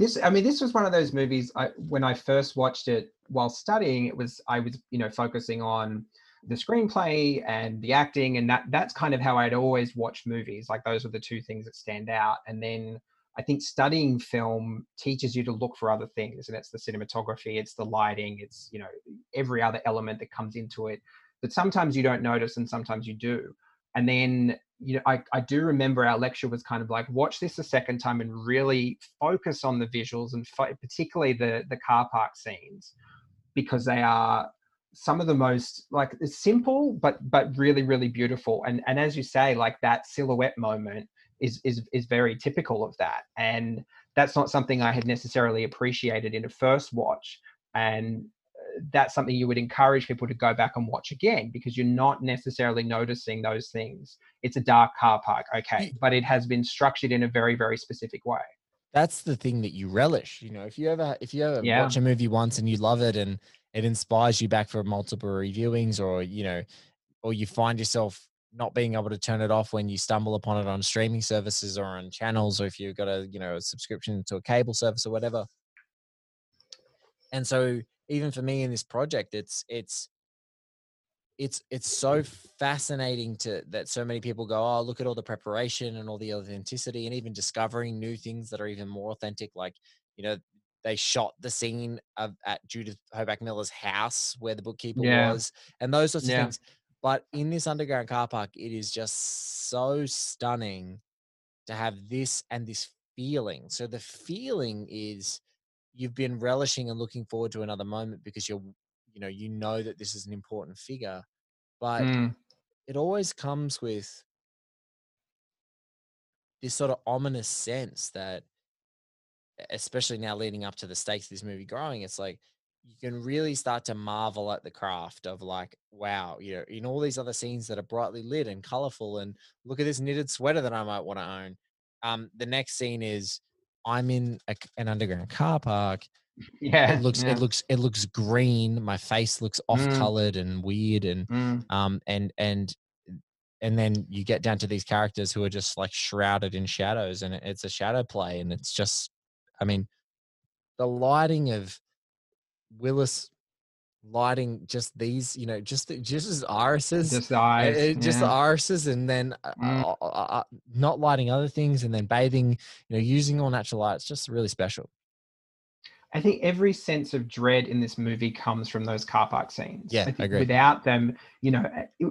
This, I mean, this was one of those movies. I, when I first watched it while studying, it was I was, you know, focusing on the screenplay and the acting, and that that's kind of how I'd always watched movies. Like those are the two things that stand out. And then I think studying film teaches you to look for other things, and it's the cinematography, it's the lighting, it's you know every other element that comes into it that sometimes you don't notice and sometimes you do. And then you know, I, I do remember our lecture was kind of like, watch this a second time and really focus on the visuals and fo- particularly the the car park scenes because they are some of the most like simple but but really really beautiful. And and as you say like that silhouette moment is is is very typical of that. And that's not something i had necessarily appreciated in a first watch. And that's something you would encourage people to go back and watch again because you're not necessarily noticing those things it's a dark car park okay but it has been structured in a very very specific way that's the thing that you relish. You know, if you ever if you ever Yeah. watch a movie once and you love it and it inspires you back for multiple reviewings, or you know, or you find yourself not being able to turn it off when you stumble upon it on streaming services or on channels, or if you've got a you know a subscription to a cable service or whatever. And so, even for me in this project, it's it's it's it's so fascinating to that so many people go oh look at all the preparation and all the authenticity and even discovering new things that are even more authentic like you know they shot the scene of at Judith Hoback Miller's house where the bookkeeper Yeah. was and those sorts of Yeah. things but in this underground car park it is just so stunning to have this and this feeling so the feeling is you've been relishing and looking forward to another moment because you're you know you know that this is an important figure but Mm, it always comes with this sort of ominous sense that especially now leading up to the stakes of this movie growing it's like you can really start to marvel at the craft of like wow you know in all these other scenes that are brightly lit and colorful and look at this knitted sweater that i might want to own. Um the next scene is i'm in a, an underground car park. Yeah it looks yeah. it looks it looks green. My face looks off colored and weird and Mm, um and and and then you get down to these characters who are just like shrouded in shadows and it's a shadow play and it's just i mean the lighting of willis lighting just these you know just the- just his irises just the eyes uh, just the irises and then uh, Mm. uh, uh, uh, not lighting other things and then bathing you know using all natural light it's just really special I think every sense of dread in this movie comes from those car park scenes. Yeah, I think agreed. without them, you know,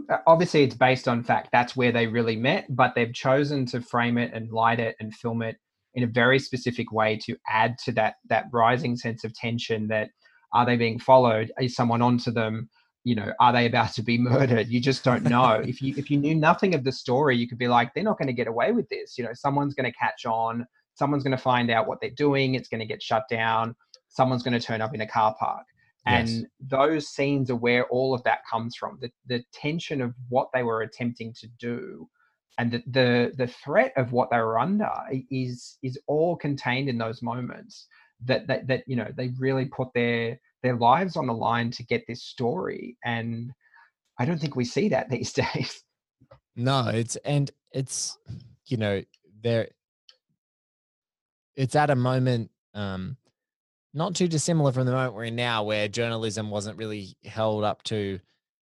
uh, obviously it's based on fact. That's where they really met, but they've chosen to frame it and light it and film it in a very specific way to add to that that rising sense of tension. That are they being followed? Is someone onto them? You know, are they about to be murdered? You just don't know. if you if you knew nothing of the story, you could be like, they're not going to get away with this. You know, someone's going to catch on. Someone's going to find out what they're doing. It's going to get shut down someone's going to turn up in a car park. Yes. And those scenes are where all of that comes from. The, the tension of what they were attempting to do and the, the the threat of what they were under is is all contained in those moments that that, that you know they really put their their lives on the line to get this story and I don't think we see that these days. No, it's and it's you know there it's at a moment um not too dissimilar from the moment we're in now where journalism wasn't really held up to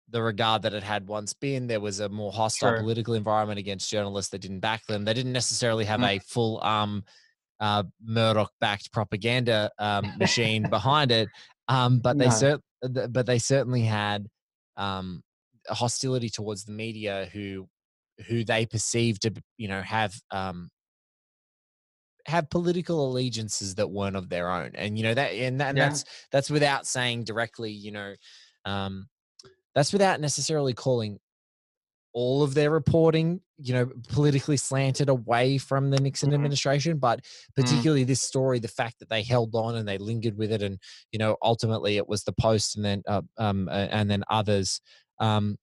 the regard that it had once been. There was a more hostile sure. political environment against journalists that didn't back them. They didn't necessarily have mm. a full um uh, Murdoch backed propaganda um, machine behind it. Um, but they no. cer- but they certainly had um, a hostility towards the media who who they perceived to you know have um, have political allegiances that weren't of their own and you know that and, that, and yeah. that's that's without saying directly you know um, that's without necessarily calling all of their reporting, you know, politically slanted away from the Nixon mm-hmm. administration, but mm. particularly mm. this story, the fact that they held on and they lingered with it, and you know, ultimately it was the Post and then uh, um and then others um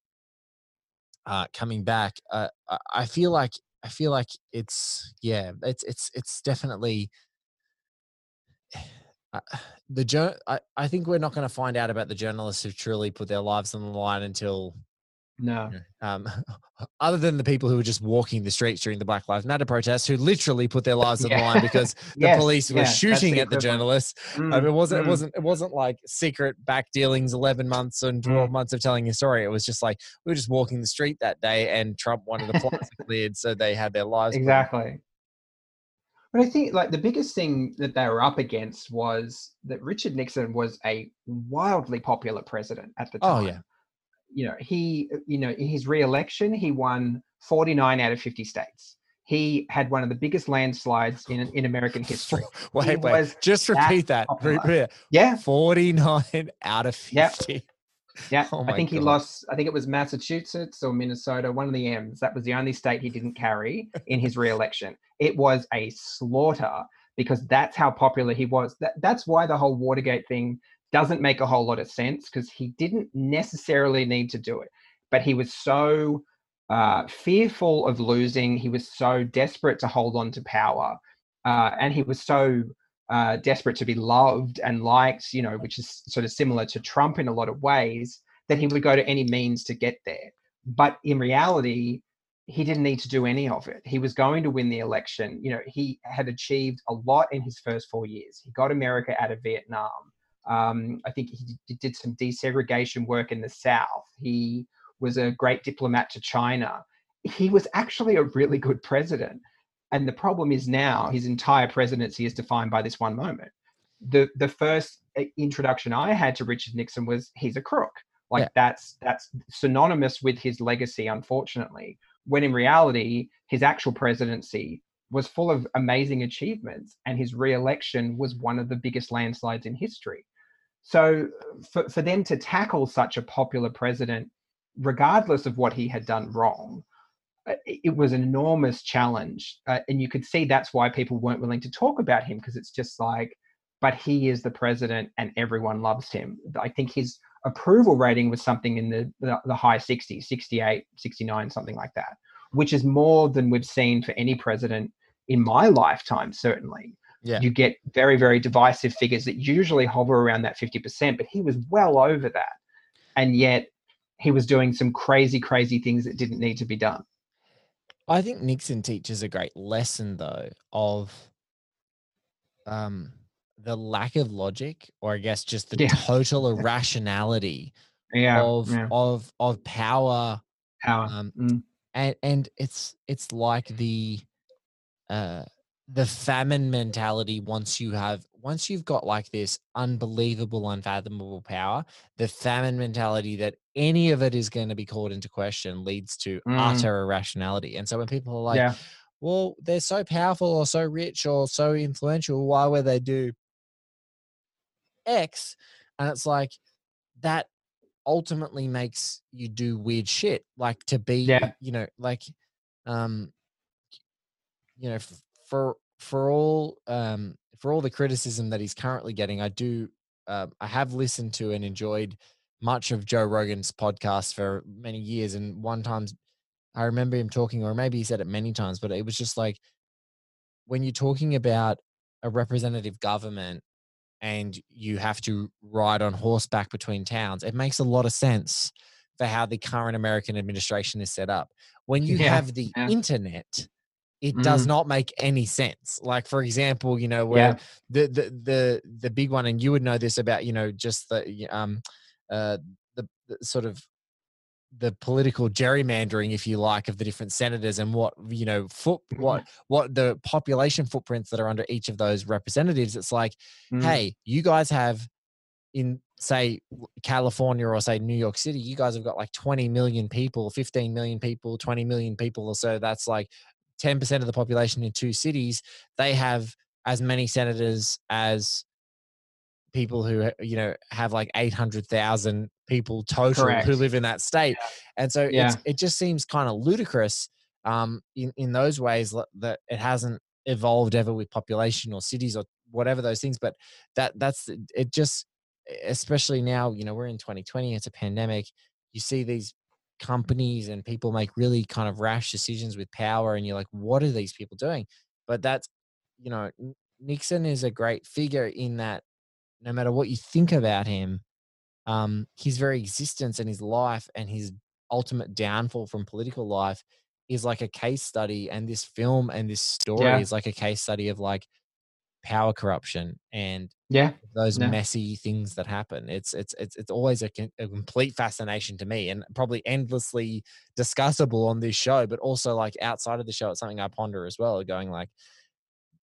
uh coming back. Uh, I feel like I feel like it's yeah, it's it's it's definitely. Uh, the I, I think we're not going to find out about the journalists who truly put their lives on the line until no. Um, other than the people who were just walking the streets during the Black Lives Matter protests, who literally put their lives on yeah. the line because yes, the police were yeah, shooting the at the journalists. Mm, I mean, it wasn't. Mm. It wasn't. It wasn't like secret back dealings, eleven months and twelve mm. months of telling your story. It was just like we were just walking the street that day, and Trump wanted the plaza cleared, so they had their lives. Exactly. But I think like the biggest thing that they were up against was that Richard Nixon was a wildly popular president at the time. Oh yeah you know, he, you know, in his re-election, he won 49 out of 50 states. He had one of the biggest landslides in in American history. wait, he wait, just repeat that. Popular. Yeah, 49 out of 50. Yep. Yeah, oh I think God. he lost. I think it was Massachusetts or Minnesota, one of the M's. That was the only state he didn't carry in his re-election. It was a slaughter because that's how popular he was. That, that's why the whole Watergate thing doesn't make a whole lot of sense because he didn't necessarily need to do it, but he was so uh, fearful of losing. He was so desperate to hold on to power, uh, and he was so uh, desperate to be loved and liked. You know, which is sort of similar to Trump in a lot of ways. That he would go to any means to get there. But in reality, he didn't need to do any of it. He was going to win the election. You know, he had achieved a lot in his first four years. He got America out of Vietnam. Um, I think he did some desegregation work in the South. He was a great diplomat to China. He was actually a really good president. And the problem is now his entire presidency is defined by this one moment. The the first uh, introduction I had to Richard Nixon was he's a crook. Like yeah. that's that's synonymous with his legacy, unfortunately. When in reality, his actual presidency was full of amazing achievements, and his re-election was one of the biggest landslides in history. So for, for them to tackle such a popular president, regardless of what he had done wrong, uh, it was an enormous challenge. Uh, and you could see that's why people weren't willing to talk about him because it's just like, but he is the president and everyone loves him. I think his approval rating was something in the, the, the high 60s, 68, 69, something like that, which is more than we've seen for any president in my lifetime, certainly yeah. you get very, very divisive figures that usually hover around that 50%, but he was well over that. And yet he was doing some crazy, crazy things that didn't need to be done. I think Nixon teaches a great lesson, though, of um, the lack of logic, or I guess just the yeah. total irrationality yeah, of yeah. of of power. Power. Um, mm. and and it's it's like the uh the famine mentality once you have once you've got like this unbelievable unfathomable power the famine mentality that any of it is going to be called into question leads to mm. utter irrationality and so when people are like yeah. well they're so powerful or so rich or so influential why would they do x and it's like that ultimately makes you do weird shit like to be yeah. you know like um you know for for all um, for all the criticism that he's currently getting, I do uh, I have listened to and enjoyed much of Joe Rogan's podcast for many years, and one time I remember him talking, or maybe he said it many times, but it was just like when you're talking about a representative government and you have to ride on horseback between towns, it makes a lot of sense for how the current American administration is set up. When you Yeah, have the yeah. internet, it does Mm. not make any sense. Like for example, you know where Yeah. the the the the big one, and you would know this about you know just the um uh the, the sort of the political gerrymandering, if you like, of the different senators and what you know foot what what the population footprints that are under each of those representatives. It's like, Mm. hey, you guys have in say California or say New York City, you guys have got like 20 million people, 15 million people, 20 million people or so. That's like 10% of the population in two cities. They have as many senators as people who you know have like 800,000 people total Correct. who live in that state. And so Yeah. it's, it just seems kind of ludicrous um, in, in those ways that it hasn't evolved ever with population or cities or whatever those things. But that that's it just, especially now, you know, we're in 2020, it's a pandemic. You see these companies and people make really kind of rash decisions with power and you're like, what are these people doing? But that's, you know, Nixon is a great figure in that no matter what you think about him, um, his very existence and his life and his ultimate downfall from political life is like a case study. And this film and this story Yeah. is like a case study of like power corruption and Yeah. those messy things that happen. It's it's it's it's always a, a complete fascination to me, and probably endlessly discussable on this show. But also like outside of the show, it's something I ponder as well. Going like,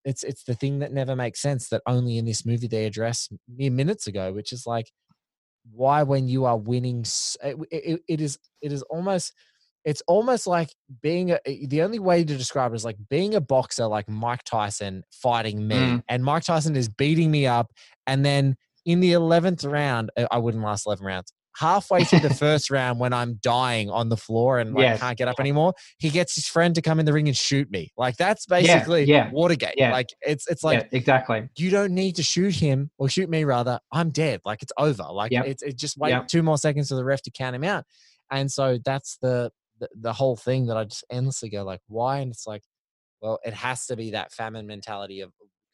it's it's the thing that never makes sense that only in this movie they address mere minutes ago, which is like, why when you are winning, it, it, it is it is almost. It's almost like being a, the only way to describe it is like being a boxer, like Mike Tyson fighting me, Mm. and Mike Tyson is beating me up, and then in the 11th round, uh, I wouldn't last 11 rounds. Halfway through the first round, when I'm dying on the floor and like Yes. can't get up anymore, he gets his friend to come in the ring and shoot me. Like that's Yeah, basically yeah, Watergate. yeah. Like it's it's like yeah, exactly. you don't need to shoot him or shoot me rather. I'm dead. Like it's over. Like Yep. it's it just wait Yep. two more seconds for the ref to count him out. And so that's the, the whole thing that I just endlessly go like, why? And it's like, well, it has to be that famine mentality of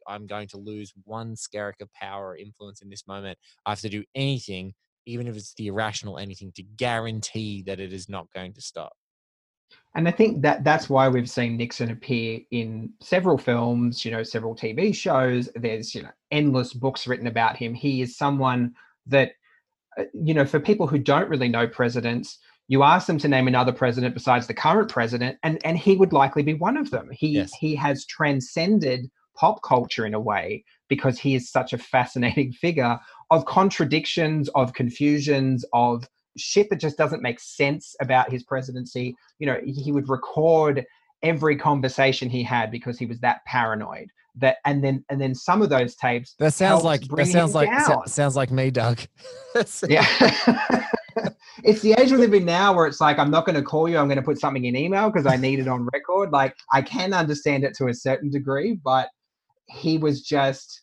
I'm going to lose one skerrick of power or influence in this moment. I have to do anything, even if it's the irrational anything, to guarantee that it is not going to stop. And I think that that's why we've seen Nixon appear in several films, you know, several TV shows. There's, you know, endless books written about him. He is someone that, uh, you know, for people who don't really know presidents, you ask them to name another president besides the current president, and and he would likely be one of them. He Yes. he has transcended pop culture in a way because he is such a fascinating figure of contradictions, of confusions, of shit that just doesn't make sense about his presidency. You know, he would record every conversation he had because he was that paranoid. That and then and then some of those tapes. That sounds like that sounds like so- sounds like me, Doug. Yeah. it's the age we live in now where it's like, I'm not going to call you. I'm going to put something in email because I need it on record. Like, I can understand it to a certain degree, but he was just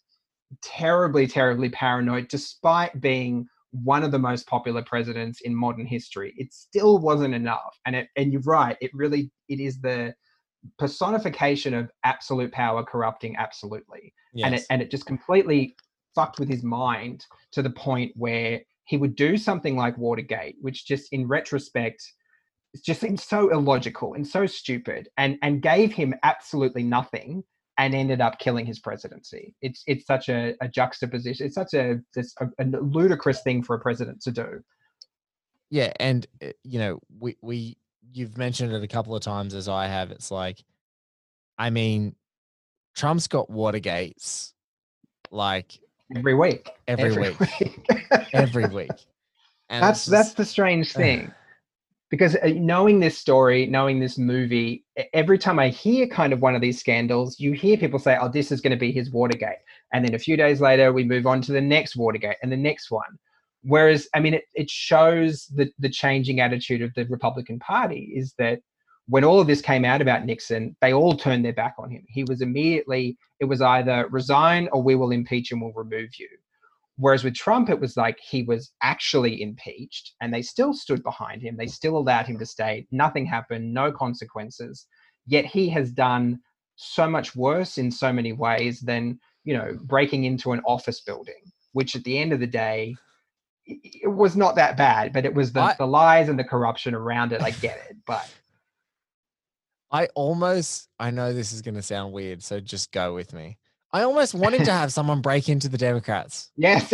terribly, terribly paranoid, despite being one of the most popular presidents in modern history. It still wasn't enough. And it, and you're right. It really, it is the personification of absolute power corrupting absolutely yes. and it and it just completely fucked with his mind to the point where he would do something like Watergate, which just in retrospect just seems so illogical and so stupid and and gave him absolutely nothing and ended up killing his presidency. It's it's such a, a juxtaposition. It's such a this a, a ludicrous thing for a president to do. yeah and uh, you know we we you've mentioned it a couple of times as i have it's like i mean trump's got watergates like Every week. every, week, week. every week. And that's that's just- the strange thing. Because uh, knowing this story knowing this movie every time i hear kind of one of these scandals you hear people say oh this is going to be his watergate. And then a few days later we move on to the next watergate and the next one. Whereas i mean it, it shows the, the changing attitude of the republican party is that when all of this came out about nixon they all turned their back on him he was immediately it was either resign or we will impeach and we'll remove you Whereas with Trump, it was like he was actually impeached and they still stood behind him. They still allowed him to stay. Nothing happened, no consequences. Yet he has done so much worse in so many ways than, you know, breaking into an office building, which at the end of the day, it was not that bad, but it was the, I, the lies and the corruption around it. I get it, but I almost I know this is going to sound weird, so just go with me. I almost wanted to have someone break into the Democrats. Yes.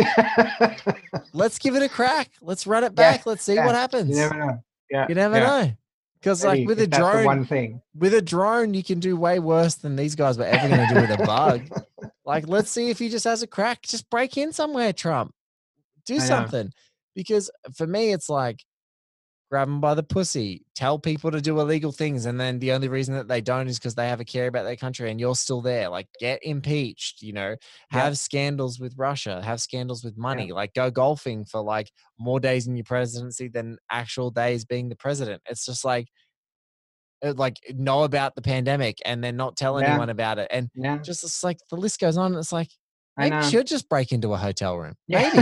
Let's give it a crack. Let's run it back. Let's see yeah. what happens. You never know. Yeah. You never yeah. know. Because like with a drone, one thing with a drone, you can do way worse than these guys were ever going to do with a bug. like, let's see if he just has a crack. Just break in somewhere, Trump. Do something. Because for me, it's like grab them by the pussy, tell people to do illegal things, and then the only reason that they don't is because they have a care about their country, and you're still there. Like, get impeached. You know, have scandals with Russia, have scandals with money. Yeah. Like, go golfing for like more days in your presidency than actual days being the president. It's just like. Uh, like know about the pandemic and then not tell anyone about it, and just it's like the list goes on. It's like maybe you should just break into a hotel room. Maybe.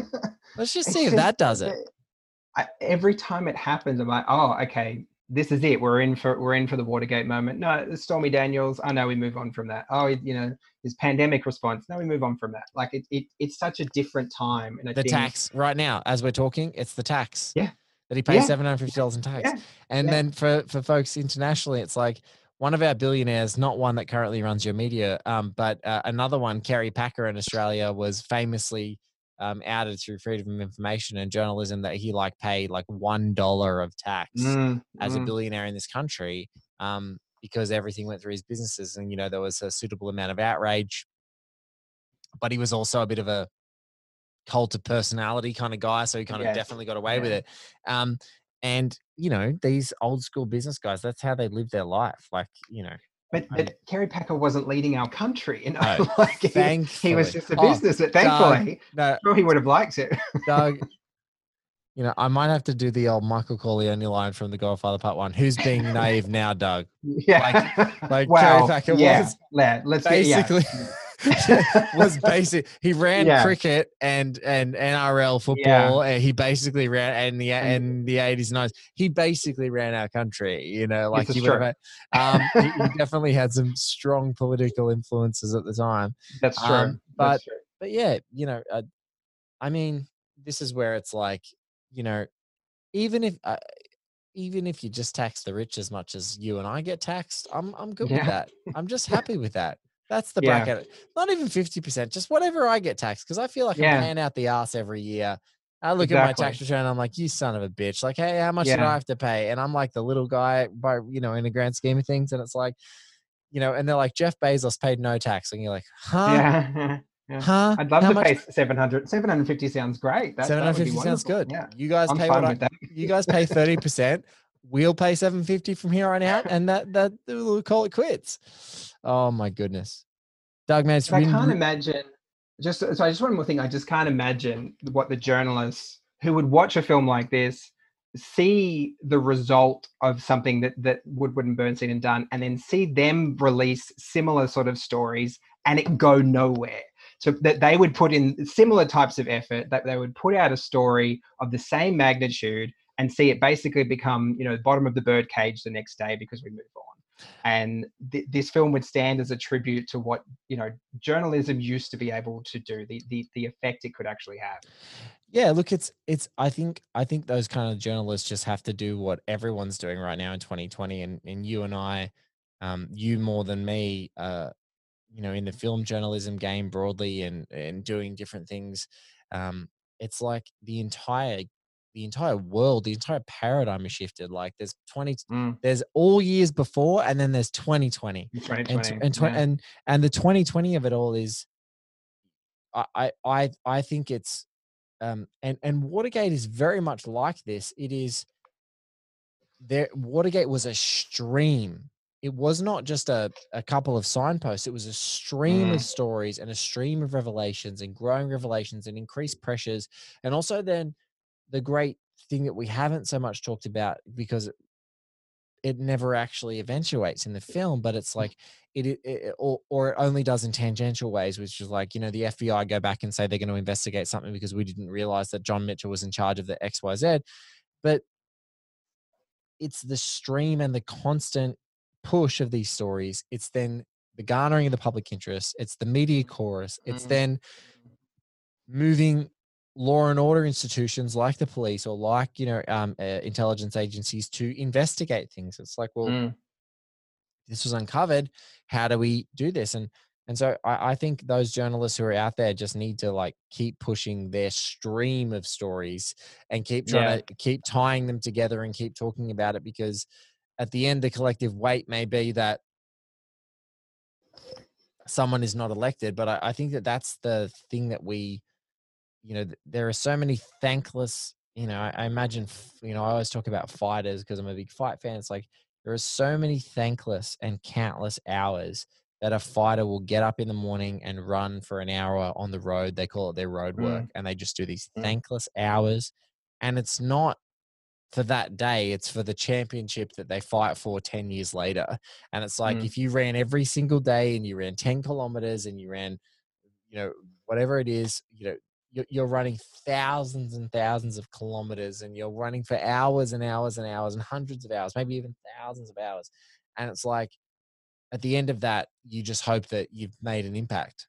Let's just see if that does it. I, every time it happens, I'm like, oh, okay, this is it. We're in for we're in for the Watergate moment. No, Stormy Daniels. I know we move on from that. Oh, you know, his pandemic response. No, we move on from that. Like it, it it's such a different time. And the tax right now, as we're talking, it's the tax. Yeah. That he pays yeah. seven hundred fifty dollars in tax. Yeah. And yeah. then for for folks internationally, it's like one of our billionaires, not one that currently runs your media, um, but uh, another one, Kerry Packer in Australia, was famously um, outed through freedom of information and journalism that he like paid like one dollar of tax mm, as mm. a billionaire in this country um, because everything went through his businesses and you know there was a suitable amount of outrage but he was also a bit of a cult of personality kind of guy so he kind of definitely got away yeah. with it um, and you know these old school business guys that's how they live their life like you know but, but Kerry Packer wasn't leading our country. You know, no, like he, he, was just a oh, business. Oh, thankfully, Doug, no, sure he would have liked it. Doug, you know, I might have to do the old Michael Corleone line from The Godfather Part One. Who's being naive now, Doug? Yeah, like, like well, Kerry Packer yeah. was. Yeah, let's basically. Get, yeah. Mm. was basic. He ran yeah. cricket and and NRL football. Yeah. And he basically ran and the in the eighties and nineties. He basically ran our country. You know, like he. Um, he, he, definitely had some strong political influences at the time. That's true. Um, but That's true. but yeah, you know, uh, I mean, this is where it's like, you know, even if. Uh, even if you just tax the rich as much as you and I get taxed, I'm I'm good yeah. with that. I'm just happy with that. That's the yeah. bracket. Not even 50%, just whatever I get taxed. Cause I feel like yeah. I'm paying out the ass every year. I look exactly. at my tax return, I'm like, you son of a bitch. Like, hey, how much yeah. do I have to pay? And I'm like the little guy by, you know, in the grand scheme of things. And it's like, you know, and they're like, Jeff Bezos paid no tax. And you're like, huh? Yeah. Yeah. Huh? I'd love How to much? pay 700. 750 sounds great. That, 750 that sounds good. Yeah. You guys I'm pay what I, you guys pay 30%. We'll pay 750 from here on out and that that we'll call it quits. Oh my goodness. Doug, man, I can't imagine. Just so, I just one more thing. I just can't imagine what the journalists who would watch a film like this see the result of something that that Woodward and Bernstein had done, and then see them release similar sort of stories and it go nowhere. So that they would put in similar types of effort, that they would put out a story of the same magnitude and see it basically become, you know, the bottom of the bird cage the next day because we move on. And th- this film would stand as a tribute to what you know journalism used to be able to do the the, the effect it could actually have. Yeah look it's it's i think i think those kind of journalists just have to do what everyone's doing right now in 2020 and and you and i um you more than me uh you know in the film journalism game broadly and and doing different things um it's like the entire the entire world, the entire paradigm has shifted. Like there's 20, mm. there's all years before, and then there's 2020. 2020. And, and, yeah. and, and the 2020 of it all is, I, I, I think it's, um, and, and Watergate is very much like this. It is there. Watergate was a stream. It was not just a, a couple of signposts. It was a stream mm. of stories and a stream of revelations and growing revelations and increased pressures. And also then the great thing that we haven't so much talked about because it never actually eventuates in the film but it's mm. like it, it, it, or, or it only does in tangential ways which is like you know the fbi go back and say they're going to investigate something because we didn't realize that john mitchell was in charge of the xyz but it's the stream and the constant push of these stories it's then the garnering of the public interest it's the media chorus it's mm-hmm. then moving law and order institutions like the police or like you know um, uh, intelligence agencies to investigate things. It's like, well, mm. this was uncovered. How do we do this? And and so I, I, think those journalists who are out there just need to like keep pushing their stream of stories and keep trying yeah. to keep tying them together and keep talking about it because at the end the collective weight may be that someone is not elected but I, I think that that's the thing that we you know there are so many thankless you know I, I imagine you know i always talk about fighters because i'm a big fight fan it's like there are so many thankless and countless hours that a fighter will get up in the morning and run for an hour on the road. They call it their road work, mm. and they just do these mm. thankless hours. And it's not for that day, it's for the championship that they fight for 10 years later. And it's like mm. if you ran every single day and you ran 10 kilometers and you ran, you know, whatever it is, you know, you're running thousands and thousands of kilometers and you're running for hours and hours and hours and hundreds of hours, maybe even thousands of hours. And it's like at the end of that, you just hope that you've made an impact.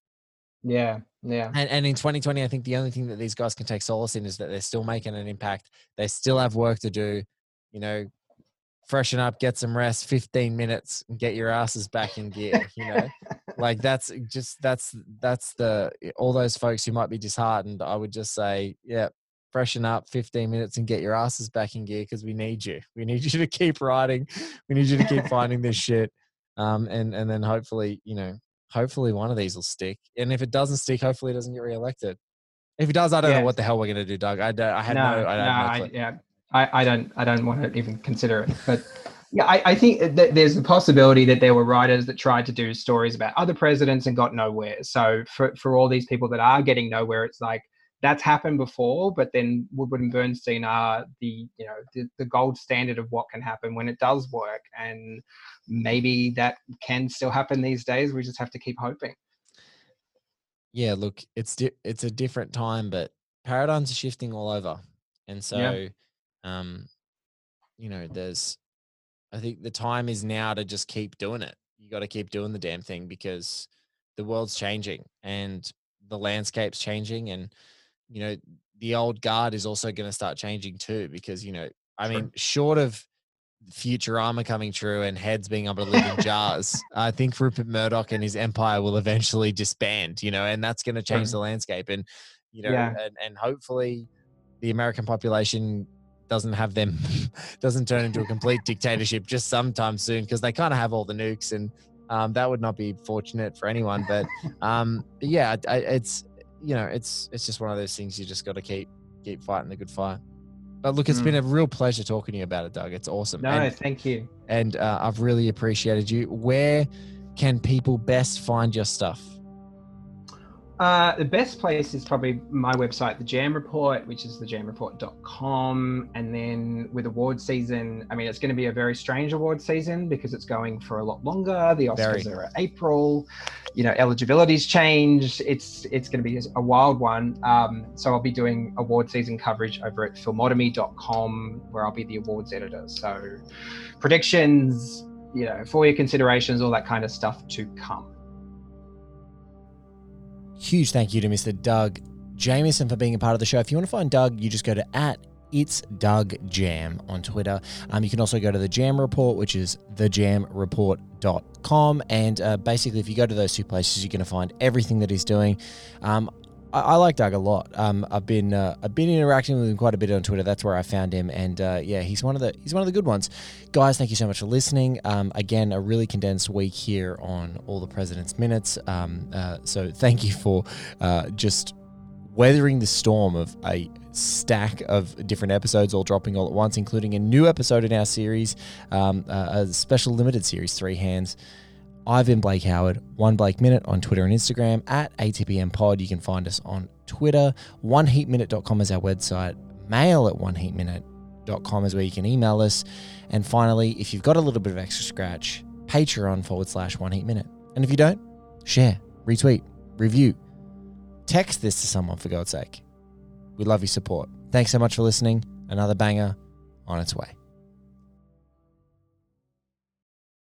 Yeah, yeah. And, and in 2020, I think the only thing that these guys can take solace in is that they're still making an impact. They still have work to do. You know, freshen up, get some rest, 15 minutes, and get your asses back in gear. You know, like that's just that's that's the all those folks who might be disheartened. I would just say, yeah, freshen up 15 minutes and get your asses back in gear because we need you. We need you to keep riding. We need you to keep finding this shit um, and and then hopefully you know hopefully one of these will stick. And if it doesn't stick, hopefully it doesn't get reelected. If it does, I don't yeah. know what the hell we're gonna do, Doug. I, don't, I had no, no, I, no, I, yeah, I, I don't I don't want to even consider it, but. Yeah, I, I think that there's a possibility that there were writers that tried to do stories about other presidents and got nowhere. So for, for all these people that are getting nowhere, it's like that's happened before, but then Woodward and Bernstein are the you know the, the gold standard of what can happen when it does work, and maybe that can still happen these days. We just have to keep hoping. Yeah, look, it's di- it's a different time, but paradigms are shifting all over, and so, yeah. Um, you know, there's, I think the time is now to just keep doing it. You got to keep doing the damn thing because the world's changing and the landscape's changing, and you know, the old guard is also going to start changing too because you know, I sure. mean, short of Futurama coming true and heads being able to live in jars, I think Rupert Murdoch and his empire will eventually disband, you know, and that's going to change mm. the landscape. And, you know, yeah. and, and hopefully the American population doesn't have them, doesn't turn into a complete dictatorship just sometime soon because they kind of have all the nukes and um, that would not be fortunate for anyone. But um, yeah, I, it's, you know, it's, it's just one of those things you just got to keep, keep fighting the good fight. But look, it's mm. been a real pleasure talking to you about it, Doug. It's awesome. No, and, thank you. And uh, I've really appreciated you. Where can people best find your stuff? Uh, the best place is probably my website, The Jam Report, which is thejamreport.com. And then with award season, I mean, it's going to be a very strange award season because it's going for a lot longer. The Oscars very. are April. You know, eligibility's changed. It's it's going to be a wild one. Um, so I'll be doing award season coverage over at filmotomy.com, where I'll be the awards editor. So predictions, you know, for your considerations, all that kind of stuff to come. Huge thank you to Mr. Doug Jamieson for being a part of the show. If you want to find Doug, you just go to at it's Doug Jam on Twitter. Um, you can also go to the Jam Report, which is thejamreport.com. And uh, basically, if you go to those two places, you're going to find everything that he's doing. Um, I, I, like Doug a lot. Um, I've been uh, I've been interacting with him quite a bit on Twitter. That's where I found him, and uh, yeah, he's one of the he's one of the good ones. Guys, thank you so much for listening. Um, again, a really condensed week here on all the President's Minutes. Um, uh, so thank you for uh, just weathering the storm of a stack of different episodes all dropping all at once, including a new episode in our series, um, uh, a special limited series, Three Hands. I've been Blake Howard, one Blake Minute on Twitter and Instagram at ATPM Pod. You can find us on Twitter. OneHeatMinute.com is our website. Mail at OneHeatMinute.com is where you can email us. And finally, if you've got a little bit of extra scratch, Patreon forward slash One Heat Minute. And if you don't, share, retweet, review, text this to someone for God's sake. We love your support. Thanks so much for listening. Another banger on its way.